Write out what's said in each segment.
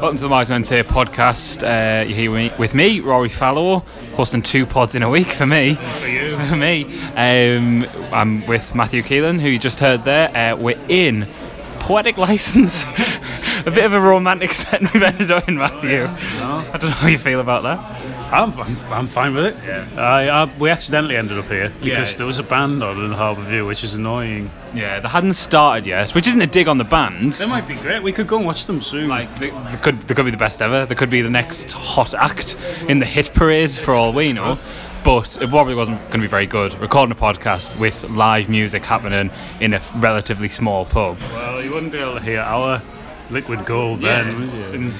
Welcome to the Wise Men Say podcast. Uh, you're here with me, with me, Rory Fallow, hosting two pods in a week for me. For you. For me. Um, I'm with Matthew Keelan, who you just heard there. Uh, we're in Poetic License. a bit of a romantic set we've ended up in, Matthew. I don't know how you feel about that. I'm, I'm, I'm fine with it. Yeah. I, I, we accidentally ended up here because Yeah. there was a band on in Harbour View, which is annoying. Yeah, they hadn't started yet, which isn't a dig on the band. They might be great. We could go and watch them soon. Like they, they could, they could be the best ever. They could be the next hot act in the hit parade for all we know. But it probably wasn't going to be very good. Recording a podcast with live music happening in a relatively small pub. well, you wouldn't be able to hear our liquid gold then, would you? And-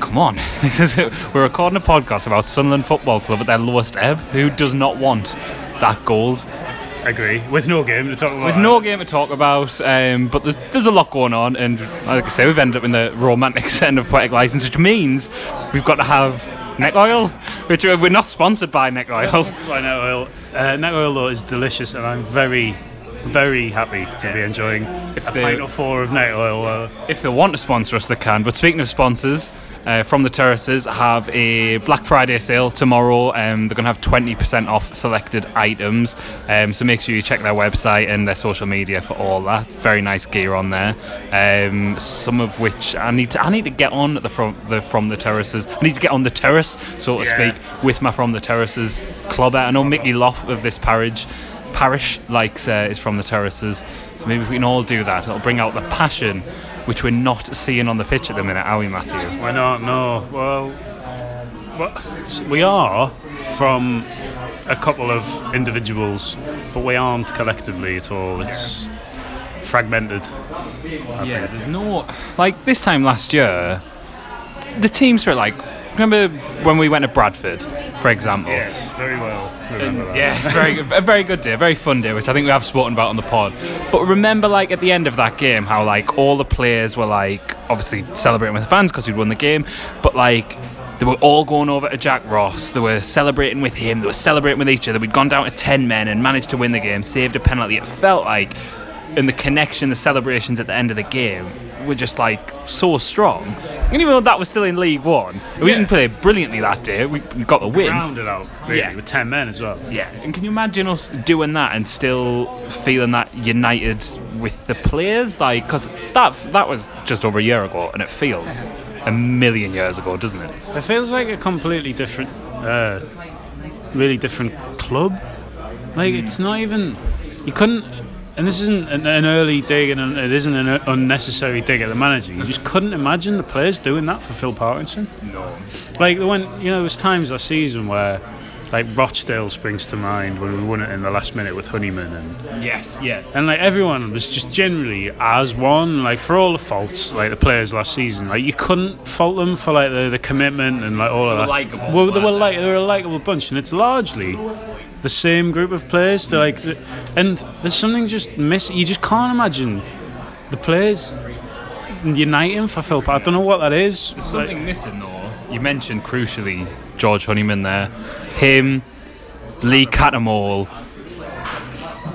come on, this is we're recording a podcast about Sunderland Football Club at their lowest ebb. Who does not want that gold? Agree. With no game to talk about. With no game to talk about, um, but there's, there's a lot going on, and like I say, we've ended up in the romantic end of Poetic License, which means we've got to have neck oil, which we're we're not sponsored by neck oil. By neck oil. Uh, neck oil though is delicious, and I'm very, very happy to be enjoying If a they- pint or four of neck oil. Uh, If they want to sponsor us, they can. But speaking of sponsors, uh, from the terraces have a Black Friday sale tomorrow. Um, they're going to have 20% off selected items. Um, so make sure you check their website and their social media for all that. Very nice gear on there. Um, some of which I need to I need to get on the from the from the terraces. I need to get on the terrace, so to Yeah. speak, with my from the terraces clubber. I know Mickey Loft of this parish parish likes uh, is from the terraces. So maybe if we can all do that, it'll bring out the passion which we're not seeing on the pitch at the minute, are we, Matthew? Why not? No. Well, well, we are from a couple of individuals, but we aren't collectively at all. It's fragmented. I Yeah, think. there's no like this time last year. The teams were like, remember when we went to Bradford, for example? Yes, very well. Remember that. Yeah, very good, a very good day, a very fun day, which I think we have spoken about on the pod. But remember, like at the end of that game, how like all the players were like obviously celebrating with the fans because we'd won the game, but like they were all going over to Jack Ross. They were celebrating with him. They were celebrating with each other. We'd gone down to ten men and managed to win the game, saved a penalty. It felt like, and the connection, the celebrations at the end of the game were just like so strong. And even though that was still in League One, we Yeah. didn't play brilliantly that day. We we got the win. Rounded out, really, Yeah. with 10 men as well. Yeah, and can you imagine us doing that and still feeling that united with the players? Like, because that that was just over a year ago, and it feels a million years ago, doesn't it? It feels like a completely different, uh, really different club. Like it's not even. You couldn't. And this isn't an, an early dig, and it isn't an unnecessary dig at the manager. You just couldn't imagine the players doing that for Phil Parkinson. No. Like when you know, there was times last season where, like Rochdale springs to mind when we won it in the last minute with Honeyman, and Yes. Yeah. and like everyone was just generally as one. Like for all the faults, like the players last season, like you couldn't fault them for like the, the commitment and like all of that. likeable, well, they were like they were a likable bunch, and it's largely the same group of players. They're like, th- and there's something just missing. You just can't imagine the players uniting for Phil. I don't know what that is. There's something missing though. You mentioned crucially George Honeyman there, him, Lee Cattermole.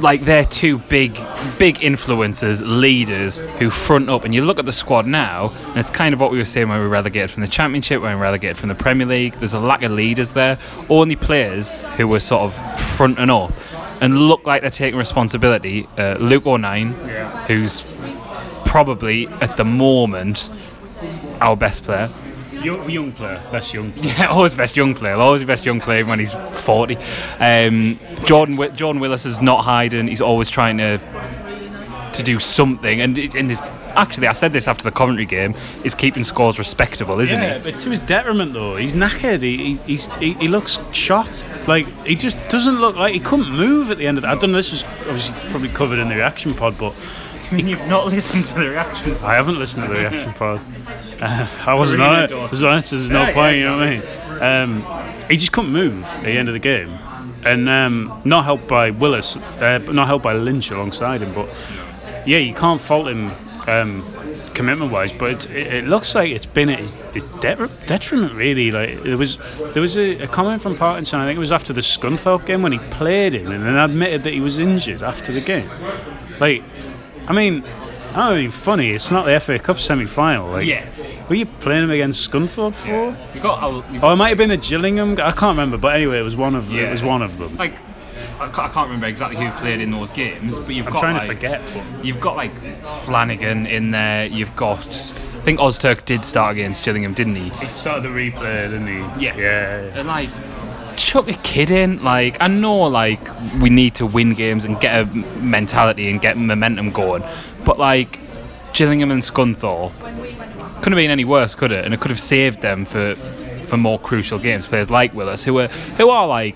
Like they're two big, big influencers, leaders who front up. And you look at the squad now, and it's kind of what we were saying when we were relegated from the Championship, when we were relegated from the Premier League. There's a lack of leaders there. Only players who were sort of fronting up and look like they're taking responsibility. Uh, Luke O'Nien, who's probably at the moment our best player. Young, young player, best young player. Yeah, always best young player. Always the best young player when he's 40. Um, Jordan Jordan Willis is not hiding. He's always trying to to do something. And and his actually, I said this after the Coventry game. Is keeping scores respectable, isn't Yeah, he? but to his detriment though, he's knackered. He, he, he's, he, he looks shot. Like he just doesn't look like he couldn't move at the end of. The, I don't know. This was obviously probably covered in the reaction pod, but I mean, you've not listened to the reaction. I haven't listened to the reaction pod. Uh, I wasn't on it. endorsed. Was on there's no Yeah, point. yeah, you know what I mean? Um, he just couldn't move at the end of the game, and um, not helped by Willis, uh, not helped by Lynch alongside him. But yeah, you can't fault him. Um, commitment wise, but it, it, it looks like it's been at his, his detri- detriment really. Like there was there was a, a comment from Parkinson, I think it was after the Scunthorpe game when he played him and then admitted that he was injured after the game. Like, I mean, I mean, funny. It's not the FA Cup semi-final. Like, Yeah. Were you playing him against Scunthorpe for? You got Oh, it might have been the Gillingham. I can't remember, but anyway, it was one of Yeah. it was one of them. like I can't, remember exactly who played in those games, but you've got. I'm got trying like, to forget. But You've got like Flanagan in there. You've got I think Ozturk did start against Gillingham, didn't he? he started the replay, didn't he? Yeah. Yeah. And like chuck a kid in. Like I know like we need to win games and get a mentality and get momentum going, but like Gillingham and Scunthorpe couldn't have been any worse, could it? And it could have saved them for for more crucial games. Players like Willis, who are who are like,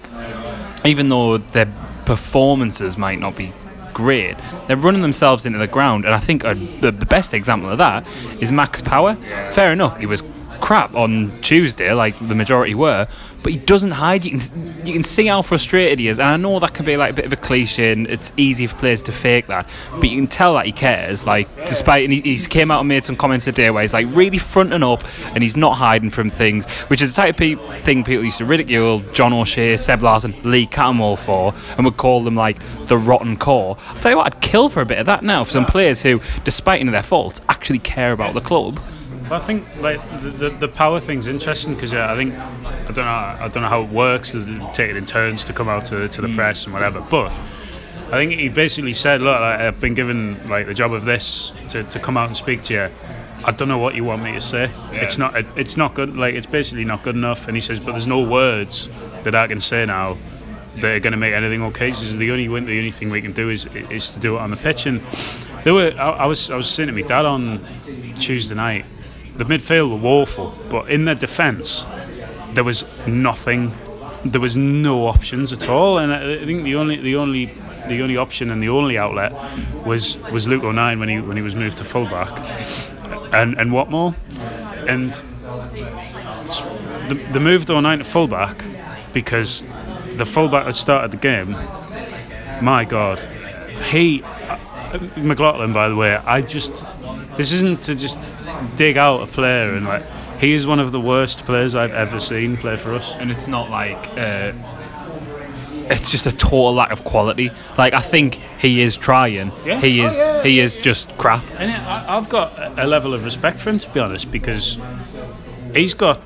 even though their performances might not be great, they're running themselves into the ground. And I think a, the, the best example of that is Max Power. Fair enough, he was crap on Tuesday, like the majority were, but he doesn't hide. You can you can see how frustrated he is, and I know that can be like a bit of a cliche, and it's easy for players to fake that, but you can tell that he cares. Like despite, and he, he's came out and made some comments today where he's like really fronting up, and he's not hiding from things, which is the type of pe- thing people used to ridicule John O'Shea, Seb Larsson, Lee Cattermole for, and would call them like the rotten core. I'll tell you what, I'd kill for a bit of that now for some players who, despite any of their faults, actually care about the club. I think like the, the, the power thing's interesting because uh, I think I don't know I don't know how it works. Take it in turns to come out to, to the press and whatever. But I think he basically said, "Look, like, I've been given like the job of this to, to come out and speak to you. I don't know what you want me to say. It's not it, it's not good. Like it's basically not good enough." And he says, "But there's no words that I can say now." That are going to make anything okay. He says, the only the only thing we can do is is to do it on the pitch. And there were I, I was I was sitting to my dad on Tuesday night, the midfield were woeful, but in their defence, there was nothing. There was no options at all, and I think the only the only the only option and the only outlet was was Luke O'Nien when he when he was moved to fullback, and and what more, and s- the, move to O'Nien to fullback because the fullback that started the game, my God, he McLaughlin, by the way, I just this isn't to just dig out a player and like he is one of the worst players I've ever seen play for us. and it's not like uh, it's just a total lack of quality. Like I think he is trying. Yeah. He Oh, is. yeah, he is just crap. And I, I've got a level of respect for him to be honest because he's got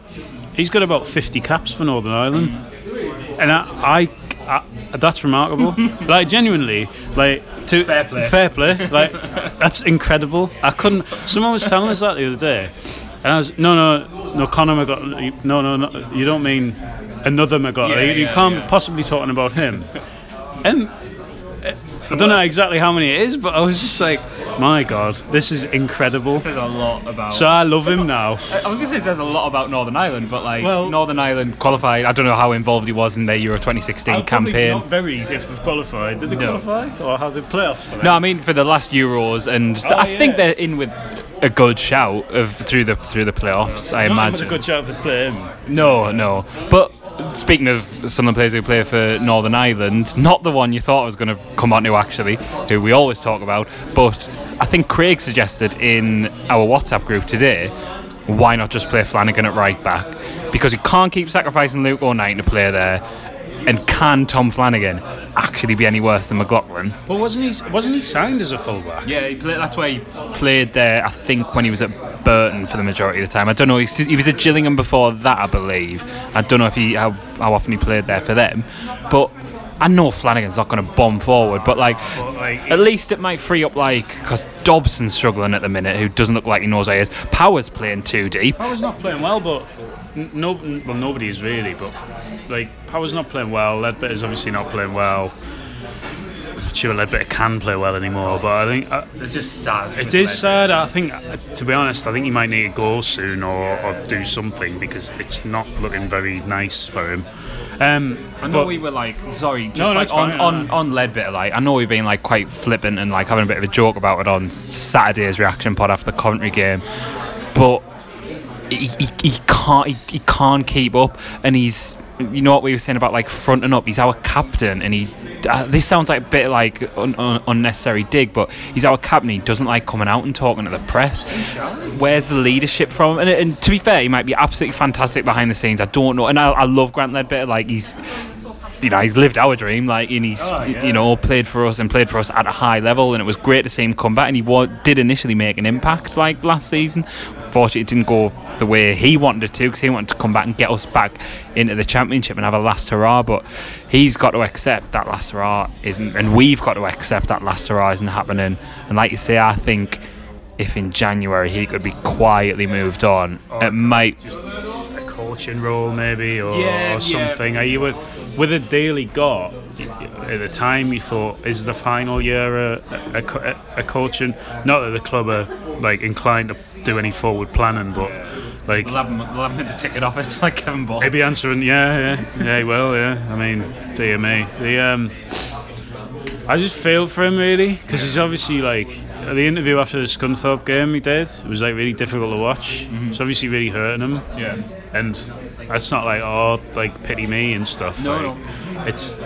he's got about fifty caps for Northern Ireland, and I, I, I that's remarkable. like genuinely, like to Fair play. fair play. Like that's incredible. I couldn't. Someone was telling us that the other day, and I was no no no Conor McLaughlin. No no no. You don't mean another McLaughlin. Yeah, you, you yeah, can't yeah. possibly talking about him. And I don't know exactly how many it is, but I was just like, my God, this is incredible. says a lot about. So I love him now. I was gonna say it says a lot about Northern Ireland, but like Well- Northern Ireland qualified. I don't know how involved he was in their Euro 2016 I'll campaign. Not very if they've qualified. Did they No. qualify? Or have they playoffs for them? No, I mean for the last Euros, and Oh, I think they're in with a good shout of through the through the playoffs. I imagine. a good shot to play him. No, no. But speaking of some of the players who play for Northern Ireland, not the one you thought I was going to come on to actually, who we always talk about, but I think Craig suggested in our WhatsApp group today, why not just play Flanagan at right back? Because you can't keep sacrificing Luke O'Nien to play there. And can Tom Flanagan actually be any worse than McLaughlin? Well, wasn't he? Wasn't he signed as a fullback? Yeah, he played, that's why he played there. I think when he was at Burton for the majority of the time. I don't know. He, he was at Gillingham before that, I believe. I don't know if he how, how often he played there for them, but I know Flanagan's not going to bomb forward. But like, But, like, at least it might free up like because Dobson's struggling at the minute, who doesn't look like he knows where he is. Power's playing too deep. Power's not playing well, but no, well, nobody is really. But like, Power's not playing well. Leadbitter's obviously not playing well. I'm not sure Leadbitter can play well anymore, but I think uh, It's just sad. it is sad. I think, uh, to be honest, I think he might need to go soon or, or do something because it's not looking very nice for him. Um, I know but- we were like, sorry, just No, like on, fine, on, no. on Leadbitter, like, I know we've been like quite flippant and like having a bit of a joke about it on Saturday's reaction pod after the Coventry game, but he, he, can't he, he can't keep up, and he's you know what we were saying about like fronting up. He's our captain, and he. Uh, this sounds like a bit like un, un, unnecessary dig, but he's our captain. He doesn't like coming out and talking to the press. Where's the leadership from? And, and to be fair, he might be absolutely fantastic behind the scenes. I don't know, and I, I love Grant Leadbitter. Like he's you know, he's lived our dream. Like, and he's Oh, yeah. you know played for us and played for us at a high level, and it was great to see him come back. And he wa- did initially make an impact like last season. Fortunately, it didn't go the way he wanted it to because he wanted to come back and get us back into the championship and have a last hurrah. But he's got to accept that last hurrah isn't, and we've got to accept that last hurrah isn't happening. And like you say, I think if in January he could be quietly moved on, oh, it might. a coaching role maybe or, Yeah, or something. Are you would with the deal he got at the time you thought is the final year a, a, a coaching? Not that the club are like inclined to do any forward planning but like They'll have him, they'll have him in the ticket office like Kevin Ball. maybe answering yeah yeah yeah well yeah. I mean dear me. The um I just feel for him really because he's obviously like the interview after the Scunthorpe game he did it was like really difficult to watch. Mm-hmm. It's obviously really hurting him. Yeah. and that's not like oh like pity me and stuff. No, like, it's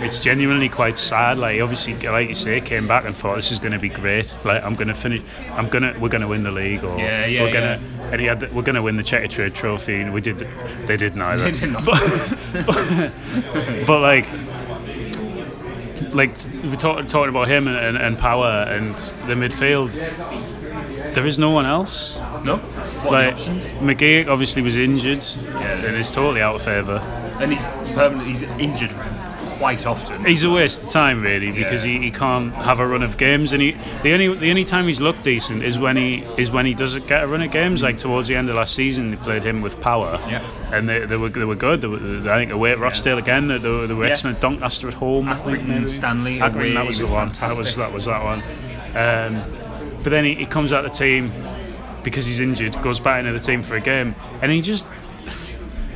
it's genuinely quite sad. Like obviously like you say came back and thought this is going to be great. Like i'm going to finish i'm going to we're going to win the league or Yeah, yeah, we're going to and he had the, we're going to win the Checkatrade Trophy. And we did they did neither They did not. but, but, but like like we talk, talking about him and, and, and power and the midfield there is no one else No. What like? McGee obviously was injured yeah. and is totally out of favour. And he's permanently he's injured quite often. He's a waste of time really because Yeah. he, he can't have a run of games and he the only the only time he's looked decent is when he is when he doesn't get a run of games like towards the end of last season they played him with power Yeah. and they, they were they were good they were, I think away at Rochdale again they, were, they were Yes. excellent Doncaster at home I think maybe. Stanley away, that was he the one that was that was that one um, but then he, he comes out of the team because he's injured goes back into the team for a game and he just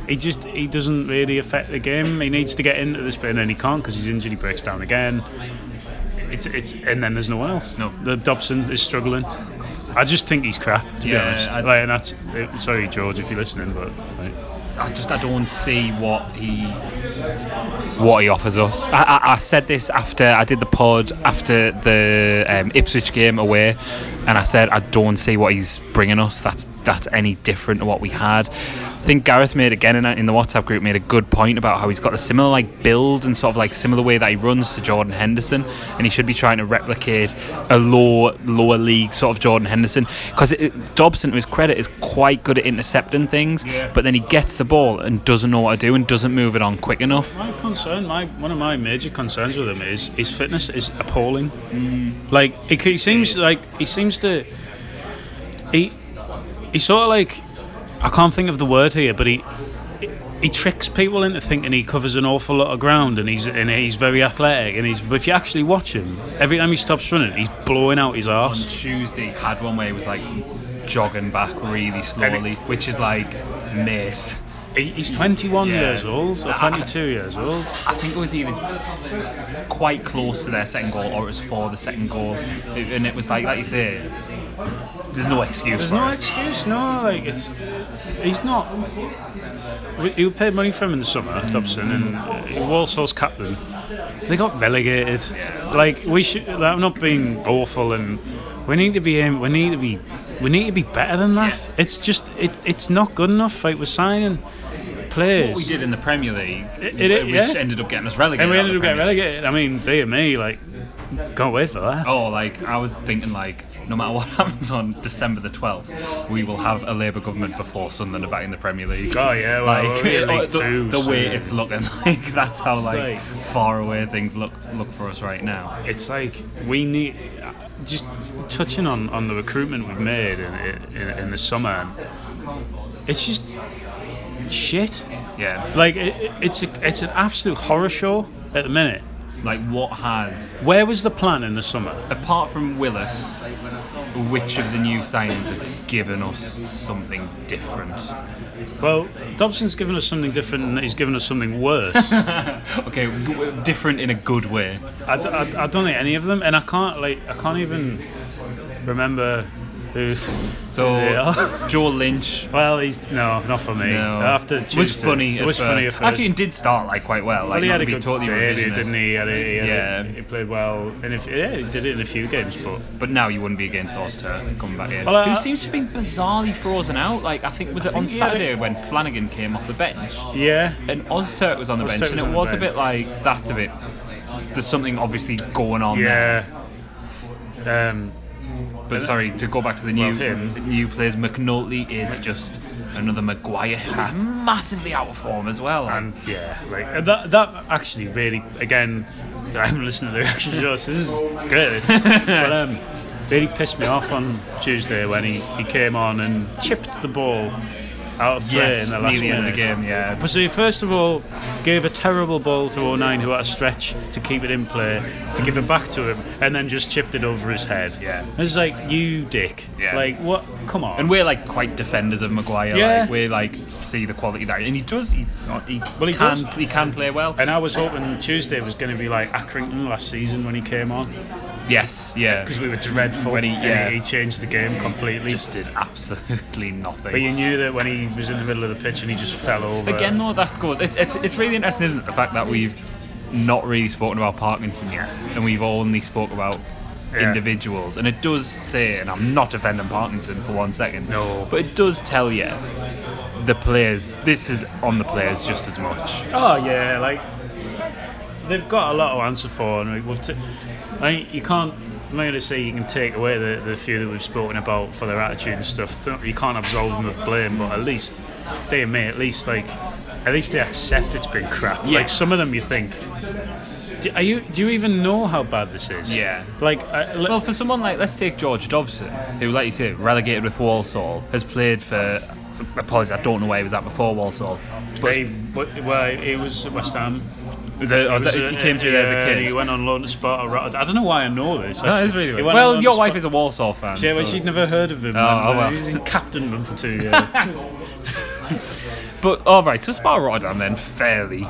he just he doesn't really affect the game. He needs to get into this bit and then he can't because he's injured. He breaks down again. It's it's and then there's no one else. No. the Dobson is struggling. I just think he's crap to be honest. I- like, and that's uh, sorry George if you're listening, but like, I just I don't see what he what he offers us. I, I, I said this after I did the pod after the um, Ipswich game away, and I said I don't see what he's bringing us. That's that's any different to what we had. I think Gareth made again in, in the WhatsApp group made a good point about how he's got a similar like build and sort of like similar way that he runs to Jordan Henderson, and he should be trying to replicate a low lower league sort of Jordan Henderson because Dobson, to his credit, is quite good at intercepting things, Yeah. but then he gets the ball and doesn't know what to do and doesn't move it on quick enough. My concern, my one of my major concerns with him is his fitness is appalling. Mm. Like he, he seems like he seems to he he sort of like I can't think of the word here, but he he tricks people into thinking he covers an awful lot of ground and he's and he's very athletic and he's but if you actually watch him, every time he stops running, he's blowing out his On arse. Tuesday, had one where he was like jogging back really slowly, which is like. He, he's 21 Yeah. years old or 22 years old. I think it was either quite close to their second goal or it was for the second goal, and it was like, like you say, there's no excuse There's no it. excuse, no. Like it's, he's not. We, he paid money for him in the summer, Dobson, and uh, Walsall's captain. They got relegated. Like we should. Like, I'm not being awful, and we need to be. aim- We need to be. We need to be better than that. It's just. It, it's not good enough. Like we're signing players. What we did in the Premier League, It- it- which yeah. ended up getting us relegated. and we ended up getting relegated. I mean, dear me, like, can't wait for that. Oh, like I was thinking, like no matter what happens on December the twelfth, we will have a Labour government before Sunderland are back in the Premier League. Oh, yeah, well, like League the, Two, the so- way it's looking, like that's how like like- far away things look look for us right now. it's like we need just touching on, on the recruitment we've made in, in, in the summer. It's just shit. Yeah, Like it- it's a, it's an absolute horror show at the minute. Like what has Where was the plan in the summer? apart from Willis, which of the new signings have given us something different? Well, Dobson's given us something different, and he's given us something worse. Okay, g- different in a good way. I, d- I- I don't think any of them, and I can't like I can't even remember Who? So Yeah. Joel Lynch Well, he's no, not for me. no, After was funny. It was funny. At first. Actually, he did start like quite well. Like well, he had a good totally debut, revisionist. didn't he? Had a, he, had a- Yeah. he played well, and if yeah, he did it in a few games, but But now you wouldn't be against Ozturk coming back in. Well, I- Who seems to have been bizarrely frozen out. Like I think was it on think a- Saturday when Flanagan came off the bench yeah, and Ozturk was on the Ozturk bench, and it was a bit like that's a bit. There's something obviously going on yeah. there. Um, But sorry to go back to the Well, new him. the new players. McNulty is just another Maguire who is massively out of form as well. and yeah, like and that that actually really again, I'm listening to the reaction shows. This is great, but um, really pissed me off on Tuesday when he, he came on and chipped the ball out of play yes, in the last minute. of the game, yeah. But so he first of all gave a terrible ball to O'Nien who had a stretch to keep it in play, to give it back to him, and then just chipped it over his head. Yeah. It's like, you dick. Yeah. Like, what? Come on. And we're like quite defenders of Maguire. Yeah. Like, we like see the quality that, and he does. He, he, Well, he can does. he can play well. and I was hoping Tuesday was going to be like Accrington last season when he came on, yeah. because we were dreadful. When he- yeah. he, changed the game completely. just did absolutely nothing. but you knew that when he was in the middle of the pitch and he just fell over. Again, though, that goes. It's, it's it's really interesting, isn't it? The fact that we've not really spoken about Parkinson yet, and we've only spoke about Yeah. individuals. And it does say, and I'm not defending Parkinson for one second. No. But it does tell you the players. This is on the players just as much. Oh yeah, like they've got a lot to answer for, and we've t- I mean, you can't. I'm not going to say you can take away the, the few that we've spoken about for their attitude and stuff. Don't, you can't absolve them of blame, but at least they may at least like at least they accept it's been crap. Yeah. Like some of them, you think. Do, are you? Do you even know how bad this is? Yeah. Like, uh, l- Well, for someone like, let's take George Dobson, who, like you say, relegated with Walsall, has played for. Apologies, I don't know where he was at before Walsall. But he, but, well, he was at West Ham. Was it, was was, that- uh, he came through there as a kid. He went on loan to Sparta. I don't know why I know this. That is really weird. Well, your wife Sparta- is a Walsall fan. Yeah, well, so- she'd never heard of him. Oh, man. oh, well. He's captained them for two years. But all right, so Sparta Rotterdam then fairly,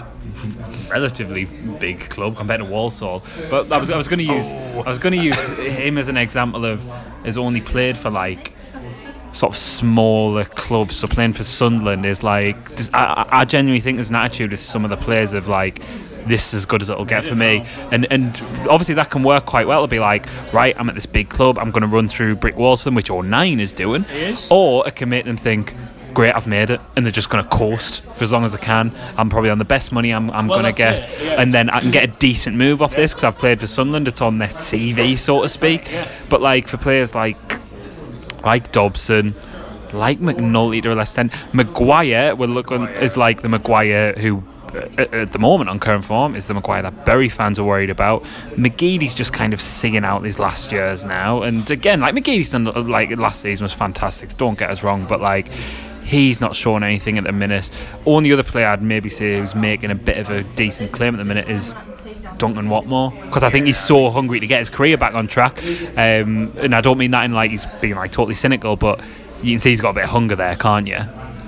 relatively big club compared to Walsall. But I was I was going to use Oh. I was going to use him as an example of has only played for like sort of smaller clubs. So playing for Sunderland is like I I genuinely think there's an attitude with some of the players of like. This is as good as it'll get for me, and and obviously that can work quite well. It'll be like, right, I'm at this big club, I'm going to run through brick walls for them, which O'Nien is doing, is. or it can make them think, great, I've made it, and they're just going to coast for as long as I can. I'm probably on the best money I'm, I'm Well, going to get, yeah. and then I can get a decent move off this because I've played for Sunderland. It's on their CV, so to speak. Yeah. But like for players like like Dobson, like McNulty to a less extent, Maguire will look on is like the Maguire who. At, at the moment, on current form, is the Maguire that Bury fans are worried about. McGeady's just kind of singing out these last years now, and again, like McGeady's done, like last season was fantastic. Don't get us wrong, but like he's not showing anything at the minute. Only other player I'd maybe say who's making a bit of a decent claim at the minute is Duncan Watmore because I think he's so hungry to get his career back on track. Um, and I don't mean that in like he's being like totally cynical, but you can see he's got a bit of hunger there, can't you?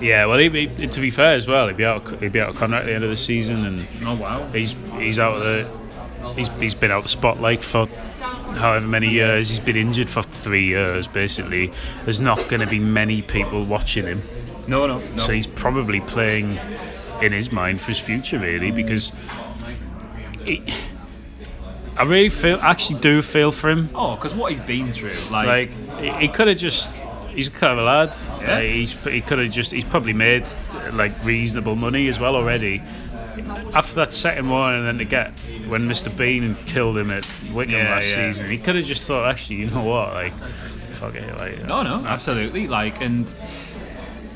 Yeah, well, he, he, to be fair as well, he'd be out. Of, he'd be out of contract at the end of the season, and Oh wow! he's he's out of the. He's he's been out of the spotlight for however many years. He's been injured for three years, basically. There's not going to be many people watching him. No, no, no. So he's probably playing in his mind for his future, really, because he, I really feel, actually do feel for him. oh, because what he's been through, like, Like he, he could have just. He's a clever lad. Yeah. Uh, he's he could have just. He's probably made uh, like reasonable money as well already. After that second one, and then to get when Mr. Bean killed him at Wycombe Yeah, last yeah. season, he could have just thought, actually, you know what, like, fuck it, like. No, no, absolutely. Like, and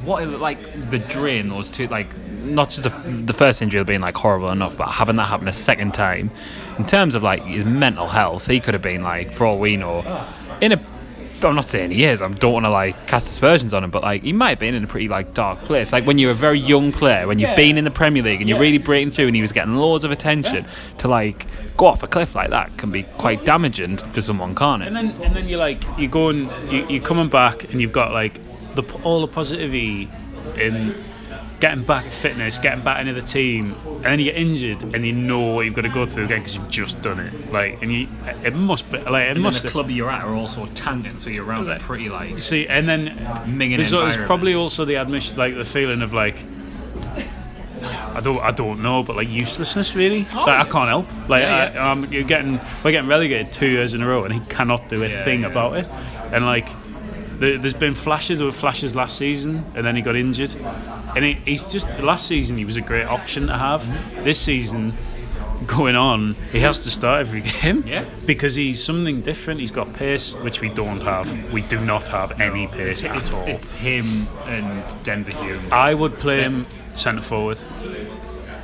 what, like, the drain those two, like, not just the, the first injury being like horrible enough, but having that happen a second time, in terms of like his mental health, he could have been like, for all we know, in a. I'm not saying he is. I don't want to like cast aspersions on him, but like he might have been in a pretty like dark place. Like when you're a very young player, when you've Yeah. been in the Premier League and you're Yeah. really breaking through, and he was getting loads of attention to like go off a cliff like that can be quite damaging for someone, can't it? And then and then you like you go and you, you're coming back and you've got like the all the positivity in getting back fitness, getting back into the team, and then you get injured, and you know what you've got to go through again because you've just done it. Like, and you, it must be like it And must. the club you're at are also tanking, so you're around a pretty like See, and then minging there's, there's probably also the admission, like the feeling of like. I don't, I don't know, but like uselessness, really. like, I can't help. Like, Oh, Yeah, yeah. I, um, you're getting, we're getting relegated two years in a row, and he cannot do a Yeah, thing about it. And like, there's been flashes. There were flashes last season, and then he got injured. And he, he's just last season he was a great option to have. This season, going on, he has to start every game. Yeah. Because he's something different. He's got pace, which we don't have. We do not have any pace at it's, all. it's him and Denver Hume I would play him centre forward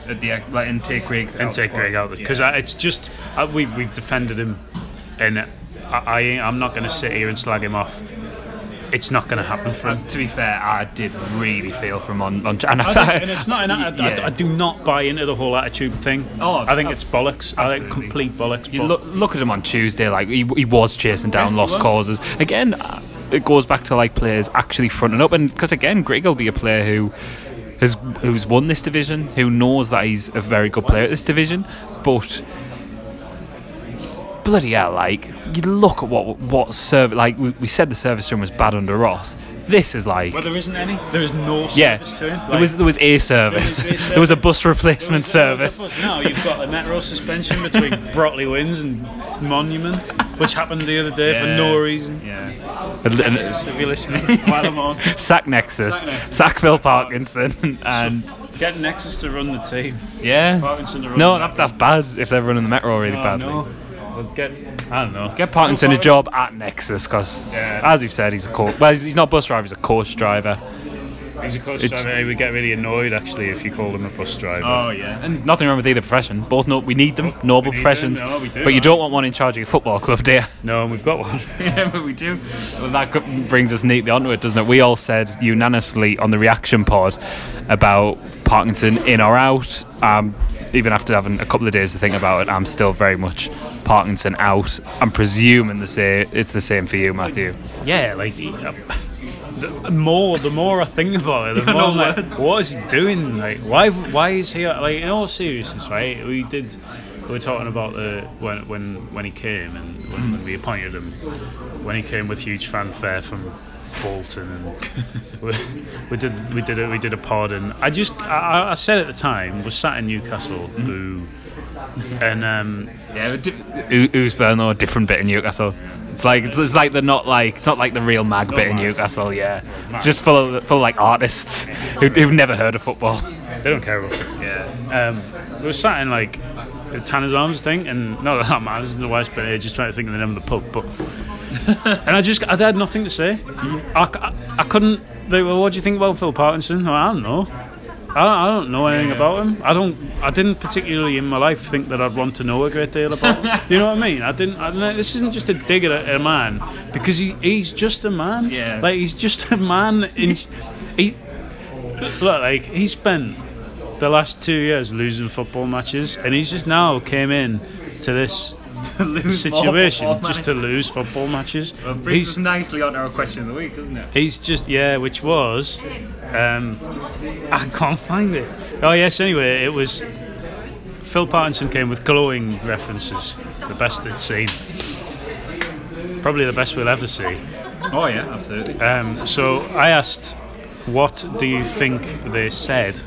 at the like and take Greg and take Greg out because it's just uh, we we've defended him, and I, I I'm not going to sit here and slag him off. It's not going to happen for him. to be fair, I did really feel for him on, on and I think, and it's not. An, I, Yeah. I, I do not buy into the whole attitude thing. Oh, I think it's bollocks. I think complete bollocks. You look, look at him on Tuesday, like he, he was chasing down Yeah, lost causes. Again, uh, it goes back to like players actually fronting up, and because again, Greg will be a player who has who's won this division, who knows that he's a very good player at this division, but bloody hell, like you look at what what service like we, we said the service room was bad under Ross. This is like Well, there isn't any. There is no service yeah, to him. there was there was a service. There was a There was a bus replacement There was- there was service. a bus- No, you've got the metro suspension between Brockley Whins and Monument, which happened the other day for no reason. Yeah, And- and- Nexus, if you're listening, while I'm on, sack Nexus, Sack Nexus. sack Phil Parkinson, and get Nexus to run the team. yeah. Parkinson to run No, the that, that's bad if they're running the metro really Oh, badly. no. Well, get, I don't know. Get Parkinson a job at Nexus because, Yeah. as you've said, he's a coach. Well, he's, not bus driver; he's a coach driver. He's a coach It's- driver. He would get really annoyed actually if you called him a bus driver. Oh, yeah, and nothing wrong with either profession. Both know we need them, noble professions. them, no, we do, but you don't want one in charge of your football club, do you? No, and we've got one. yeah, but we do. Well, that brings us neatly onto it, doesn't it? We all said unanimously on the reaction pod about Parkinson in or out. Um, even after having a couple of days to think about it, I'm still very much Parkinson out. I'm presuming the same. It's the same for you, Matthew. yeah, like uh, the more the more I think about it, the more no I'm like, words. what is he doing? Like, why why is he like in all seriousness, right? We did. We were talking about the when when when he came and when, when we appointed him, when he came with huge fanfare from Bolton and we, we did we did a, we did a pod and I just I, I said at the time was sat in Newcastle boo and um, Yeah, Ouseburn or a different bit in Newcastle. It's like it's, it's like they're not like it's not like the real mag bit in. Newcastle. Yeah, it's just full of full of like artists who, who've never heard of football. they don't care about it. Yeah, um, we were sat in like the Tanner's Arms thing, and not that matters in the West, but just trying to think of the name of the pub. But and I just I had nothing to say. I, I, I couldn't. Like, well, what do you think about Phil Parkinson? Well, I don't know. I don't, I don't know anything about him. I don't. I didn't particularly in my life think that I'd want to know a great deal about him. you know what I mean? I didn't. I, this isn't just a dig at a, at a man because he, he's just a man. Yeah. Like he's just a man. In he look like he spent the last two years losing football matches, and he's just now came in to this situation just to lose football matches. He's nicely on our question of the week, doesn't it? he's just yeah, which was um, I can't find it. Oh yes, anyway, it was Phil Parkinson came with glowing references, the best they'd seen. Probably the best we'll ever see. Oh yeah, absolutely. Um, so I asked, "What do you think they said?"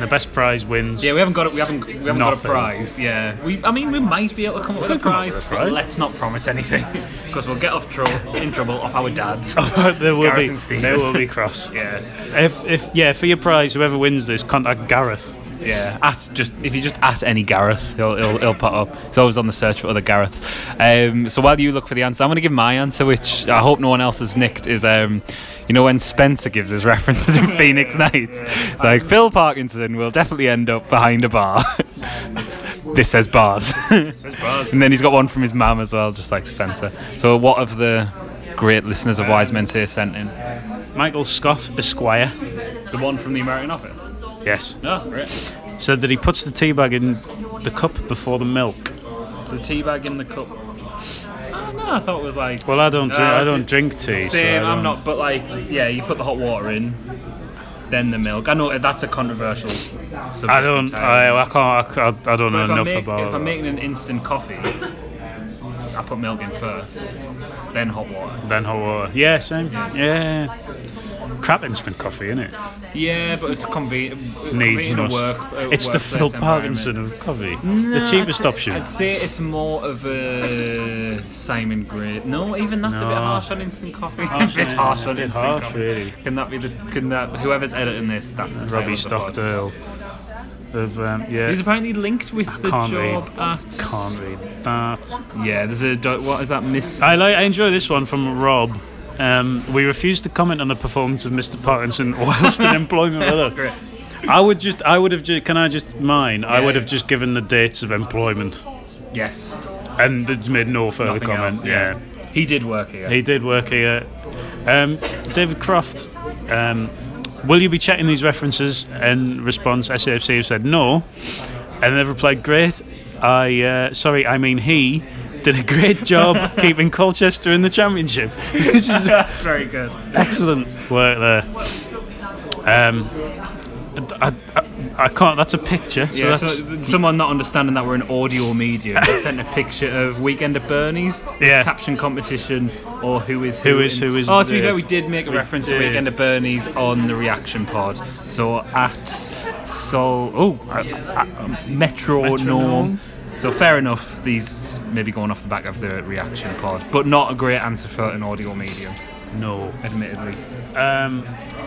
And the best prize wins. Yeah, we haven't got it. We haven't. We haven't got a Nothing. prize. Yeah, we. I mean, we might be able to come up with a could come up prize, with a but let's not promise anything because we'll get off trouble in trouble off our dads. there will Gareth be. There will be cross. Yeah, If if yeah, for your prize, whoever wins this, contact Gareth. Yeah. At just if you just at any Gareth, he'll he'll, he'll pop up. He's always on the search for other Gareths. Um, so while you look for the answer, I'm going to give my answer, which I hope no one else has nicked. Is um, you know when Spencer gives his references in Phoenix Night, like Phil Parkinson will definitely end up behind a bar. this says bars. And then he's got one from his mum as well, just like Spencer. So, what of the great listeners of Wise Men Say sent in? Michael Scott Esquire. The one from the American Office. Yes. No, great. Said that he puts the tea bag in the cup before the milk. So the tea bag in the cup. Oh, no, I thought it was like. Well, I don't drink. Uh, I don't drink tea. so Same, I'm don't- but like, yeah, you put the hot water in. then the milk. I know that's a controversial subject. I don't. I, I can't. I, I don't know But I'm enough make- about if I'm making an instant coffee, I put milk in first, then hot water. Then hot water. Yeah, same. Yeah. Crap instant coffee, isn't it? Yeah, but it's convenient. Needs must. Work, uh, it's the Phil. Parkinson of coffee. the cheapest I'd option. I'd say it's more of a Simon Gray. No, even that's a bit harsh on instant coffee. Harsh, it's harsh on instant harsh, coffee. really. Can that be the? Can that whoever's editing this? That's the Robbie of the pod. Stockdale. Of um, yeah. He's apparently linked with the can't job read. at. Can't read that. Yeah, there's a what is that Miss? I like. I enjoy this one from Rob. Um, we refuse to comment on the performance of Mr. Parkinson whilst in employment with That's us. great. I would just. I would have. Ju- can I just mine? I would have just given the dates of employment Yes. and it's made no further Nothing comment. else, yeah. He did work here. He did work here. Um, David Croft, um, will you be checking these references? In response, SAFC have said no, and they've replied, "Great." I uh, sorry, I mean he did a great job keeping Colchester in the championship. That's very good. excellent work there. Um, I, I, I can't. That's a picture. So Yeah, that's, so someone not understanding that we're an audio medium sent a picture of Weekend at Bernie's Yeah. caption competition or who is Who is- in- who is Oh, to be fair, we did make a We reference did. to Weekend at Bernie's on the reaction pod. So at so oh uh, uh, metronome. Metronome. So fair enough. These maybe going off the back of the reaction pod, but not a great answer for an audio medium, no. admittedly. Um,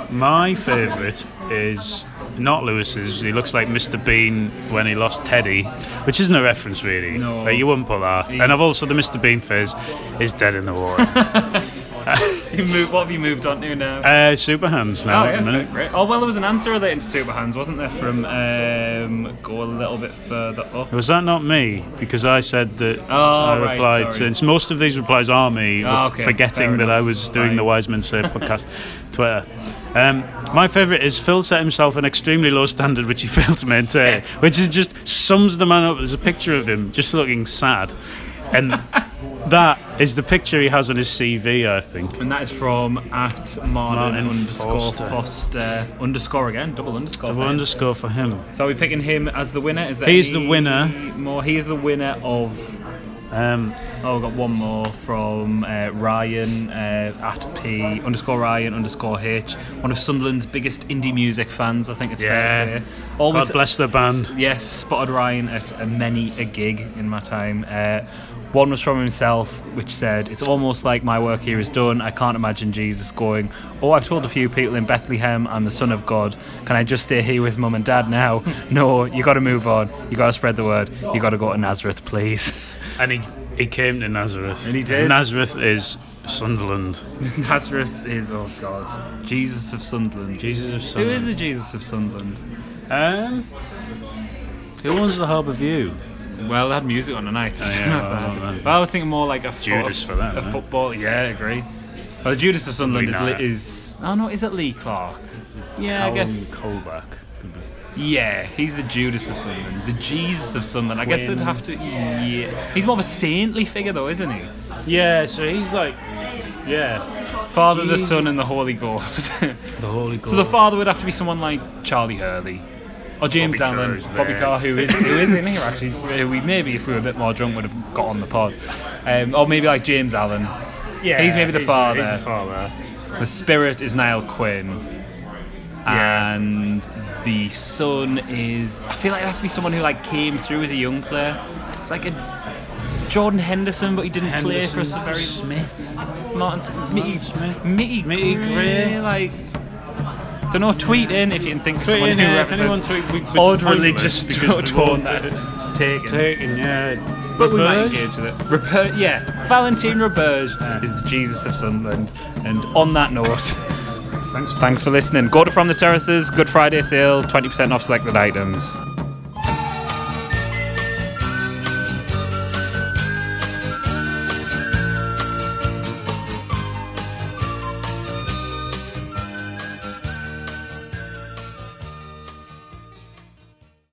my favourite is not Lewis's. He looks like Mr. Bean when he lost Teddy, which isn't a reference really. No. Like, you wouldn't put that. He's- And I've also the Mr. Bean phase is dead in the water. You move, what have you moved on to now? uh, Super Hans now. Oh, yeah, minute. Oh, well, there was an answer relating to Super Hans, wasn't there? From um, go a little bit further up. Was that not me? Because I said that Oh, I right, replied. sorry. Since most of these replies are me, Oh, okay, forgetting that I was doing Fine. the Wise Men Say podcast Twitter. Um, my favourite is Phil set himself an extremely low standard, which he failed to maintain, Yes. which is just sums the man up. There's a picture of him just looking sad, and that is the picture he has on his CV. I think. And that is from at Martin, Martin underscore Foster. Foster. underscore again, double underscore. Double for him. underscore for him. So are we picking him as the winner? Is there He's the winner. More. He is the winner of. Um, Oh, we've got one more from uh, Ryan uh, at P underscore Ryan underscore H. One of Sunderland's biggest indie music fans. I think it's fair Yeah. to say. Always God bless the band. Yes, spotted Ryan at a many a gig in my time. Uh, one was from himself, which said, It's almost like my work here is done. I can't imagine Jesus going, Oh, I've told a few people in Bethlehem I'm the Son of God. Can I just stay here with mum and dad now? no, you got to move on. You got to spread the word. You got to go to Nazareth, please. and he he came to Nazareth. And he did. Nazareth is Sunderland. Nazareth is, oh God, Jesus of Sunderland. Jesus of Who Sunderland. is the Jesus of Sunderland? Um, who owns the Harbour View? Well, they had music on tonight. So I Oh, yeah, well, well, but I was thinking more like a fo- Judas for them, A eh? football, yeah, I agree. Well, the Judas of Sunderland is, Lee is. Oh no, is it Lee Clark? Yeah, I guess. Colback. Yeah, he's the Judas of Sunderland, the Jesus of Sunderland. I guess they'd have to. Yeah, he's more of a saintly figure, though, isn't he? Yeah, so he's like, yeah, Father, the Son, and the Holy Ghost. the Holy Ghost. so the father would have to be someone like Charlie Hurley. Or James Bobby Allen, Bobby. Carr, who is who is in here actually. who We maybe if we were a bit more drunk would have got on the pod, um, or maybe like James Allen. yeah, he's maybe the father. He's the father. The spirit is Niall Quinn. Yeah. And the son is. I feel like it has to be someone who like came through as a young player. It's like a Jordan Henderson, but he didn't play for us a very Smith. Martin Smith, Mitty Smith. Mitty, Mitty Gray. like. Don't know. Tweet in if you can think of Tweet someone in, who yeah, if anyone represents tweet, we, odd religious tone that's taken. taken. Yeah, But we might engage with it. Rober- yeah, Valentine Roberge is the Jesus of Sunderland. And on that note, Thanks. thanks for listening. Go to From the Terraces, Good Friday sale, 20% off selected items.